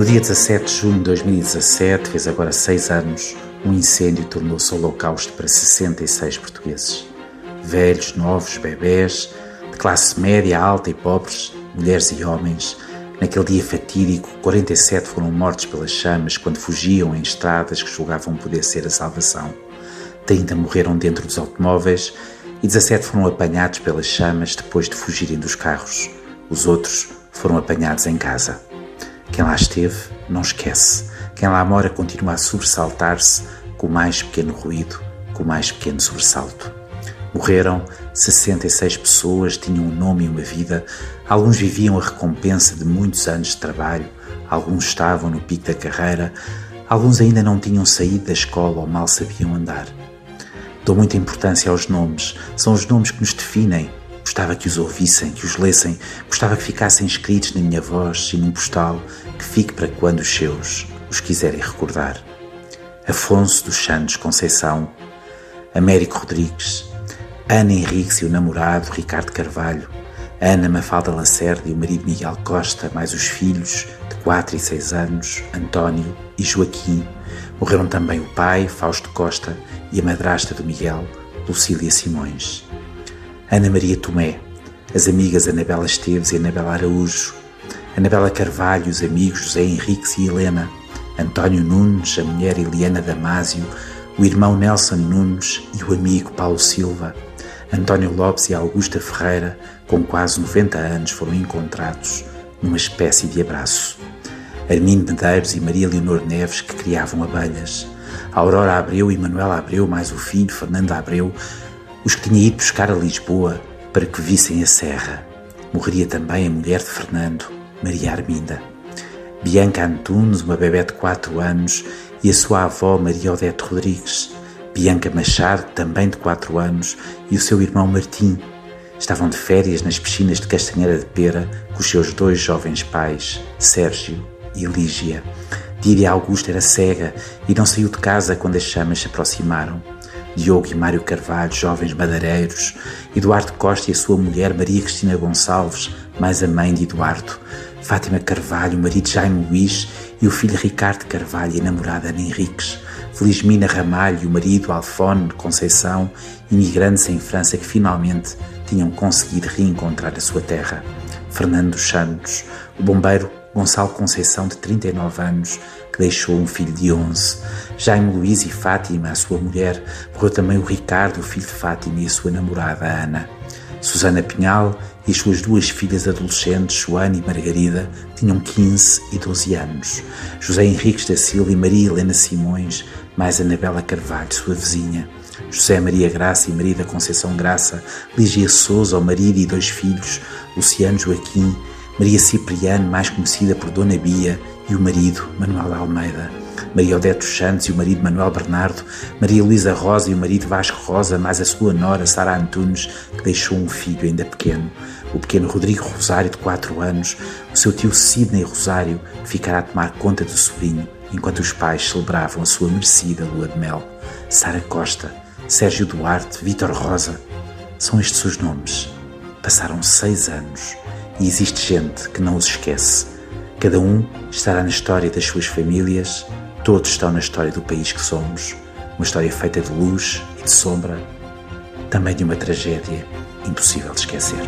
No dia 17 de junho de 2017, fez agora seis anos, um incêndio tornou-se holocausto para 66 portugueses. Velhos, novos, bebés, de classe média, alta e pobres, mulheres e homens. Naquele dia fatídico, 47 foram mortos pelas chamas quando fugiam em estradas que julgavam poder ser a salvação. 30 morreram dentro dos automóveis e 17 foram apanhados pelas chamas depois de fugirem dos carros. Os outros foram apanhados em casa. Quem lá esteve não esquece. Quem lá mora continua a sobressaltar-se com o mais pequeno ruído, com o mais pequeno sobressalto. Morreram 66 pessoas, tinham um nome e uma vida. Alguns viviam a recompensa de muitos anos de trabalho, alguns estavam no pico da carreira, alguns ainda não tinham saído da escola ou mal sabiam andar. Dou muita importância aos nomes, são os nomes que nos definem. Gostava que os ouvissem, que os lessem, gostava que ficassem escritos na minha voz e num postal que fique para quando os seus os quiserem recordar. Afonso dos Santos Conceição, Américo Rodrigues, Ana Henriques e o namorado Ricardo Carvalho, Ana Mafalda Lacerda e o marido Miguel Costa, mais os filhos de 4 e 6 anos, António e Joaquim. Morreram também o pai, Fausto Costa, e a madrasta do Miguel, Lucília Simões. Ana Maria Tomé, as amigas Anabela Esteves e Anabela Araújo, Anabela Carvalho, os amigos José Henriques e Helena, António Nunes, a mulher Eliana Damásio, o irmão Nelson Nunes e o amigo Paulo Silva, António Lopes e Augusta Ferreira, com quase 90 anos, foram encontrados numa espécie de abraço. Armindo Medeiros e Maria Leonor Neves, que criavam abelhas, Aurora Abreu e Manuela Abreu, mais o filho, Fernando Abreu, os que tinha ido buscar a Lisboa para que vissem a serra. Morreria também a mulher de Fernando, Maria Arminda. Bianca Antunes, uma bebé de 4 anos, e a sua avó Maria Odete Rodrigues. Bianca Machado, também de 4 anos, e o seu irmão Martim. Estavam de férias nas piscinas de Castanheira de Pera com os seus dois jovens pais, Sérgio e Lígia. Díria Augusta era cega e não saiu de casa quando as chamas se aproximaram. Diogo e Mário Carvalho, jovens madeireiros, Eduardo Costa e a sua mulher Maria Cristina Gonçalves, mais a mãe de Eduardo, Fátima Carvalho, o marido Jaime Luís e o filho Ricardo Carvalho e a namorada Ana Henriques, Felizmina Ramalho o marido Alfone Conceição, imigrantes em França que finalmente tinham conseguido reencontrar a sua terra, Fernando Santos, o bombeiro Gonçalo Conceição, de 39 anos, que deixou um filho de 11. Jaime Luís e Fátima, a sua mulher. Morreu também o Ricardo, o filho de Fátima, e a sua namorada, Ana. Susana Pinhal e as suas duas filhas adolescentes, Joana e Margarida, tinham 15 e 12 anos. José Henriques da Silva e Maria Helena Simões, mais Anabela Carvalho, sua vizinha. José Maria Graça e Maria da Conceição Graça, Lígia Souza, o marido e dois filhos, Luciano Joaquim, Maria Cipriano, mais conhecida por Dona Bia, e o marido, Manuel Almeida. Maria Odete Santos e o marido Manuel Bernardo, Maria Luísa Rosa e o marido Vasco Rosa, mais a sua nora Sara Antunes, que deixou um filho ainda pequeno. O pequeno Rodrigo Rosário, de 4 anos, o seu tio Sidney Rosário, ficará a tomar conta do sobrinho, enquanto os pais celebravam a sua merecida lua de mel. Sara Costa, Sérgio Duarte, Vítor Rosa. São estes os nomes. Passaram seis anos e existe gente que não os esquece. Cada um estará na história das suas famílias, todos estão na história do país que somos, uma história feita de luz e de sombra, também de uma tragédia impossível de esquecer.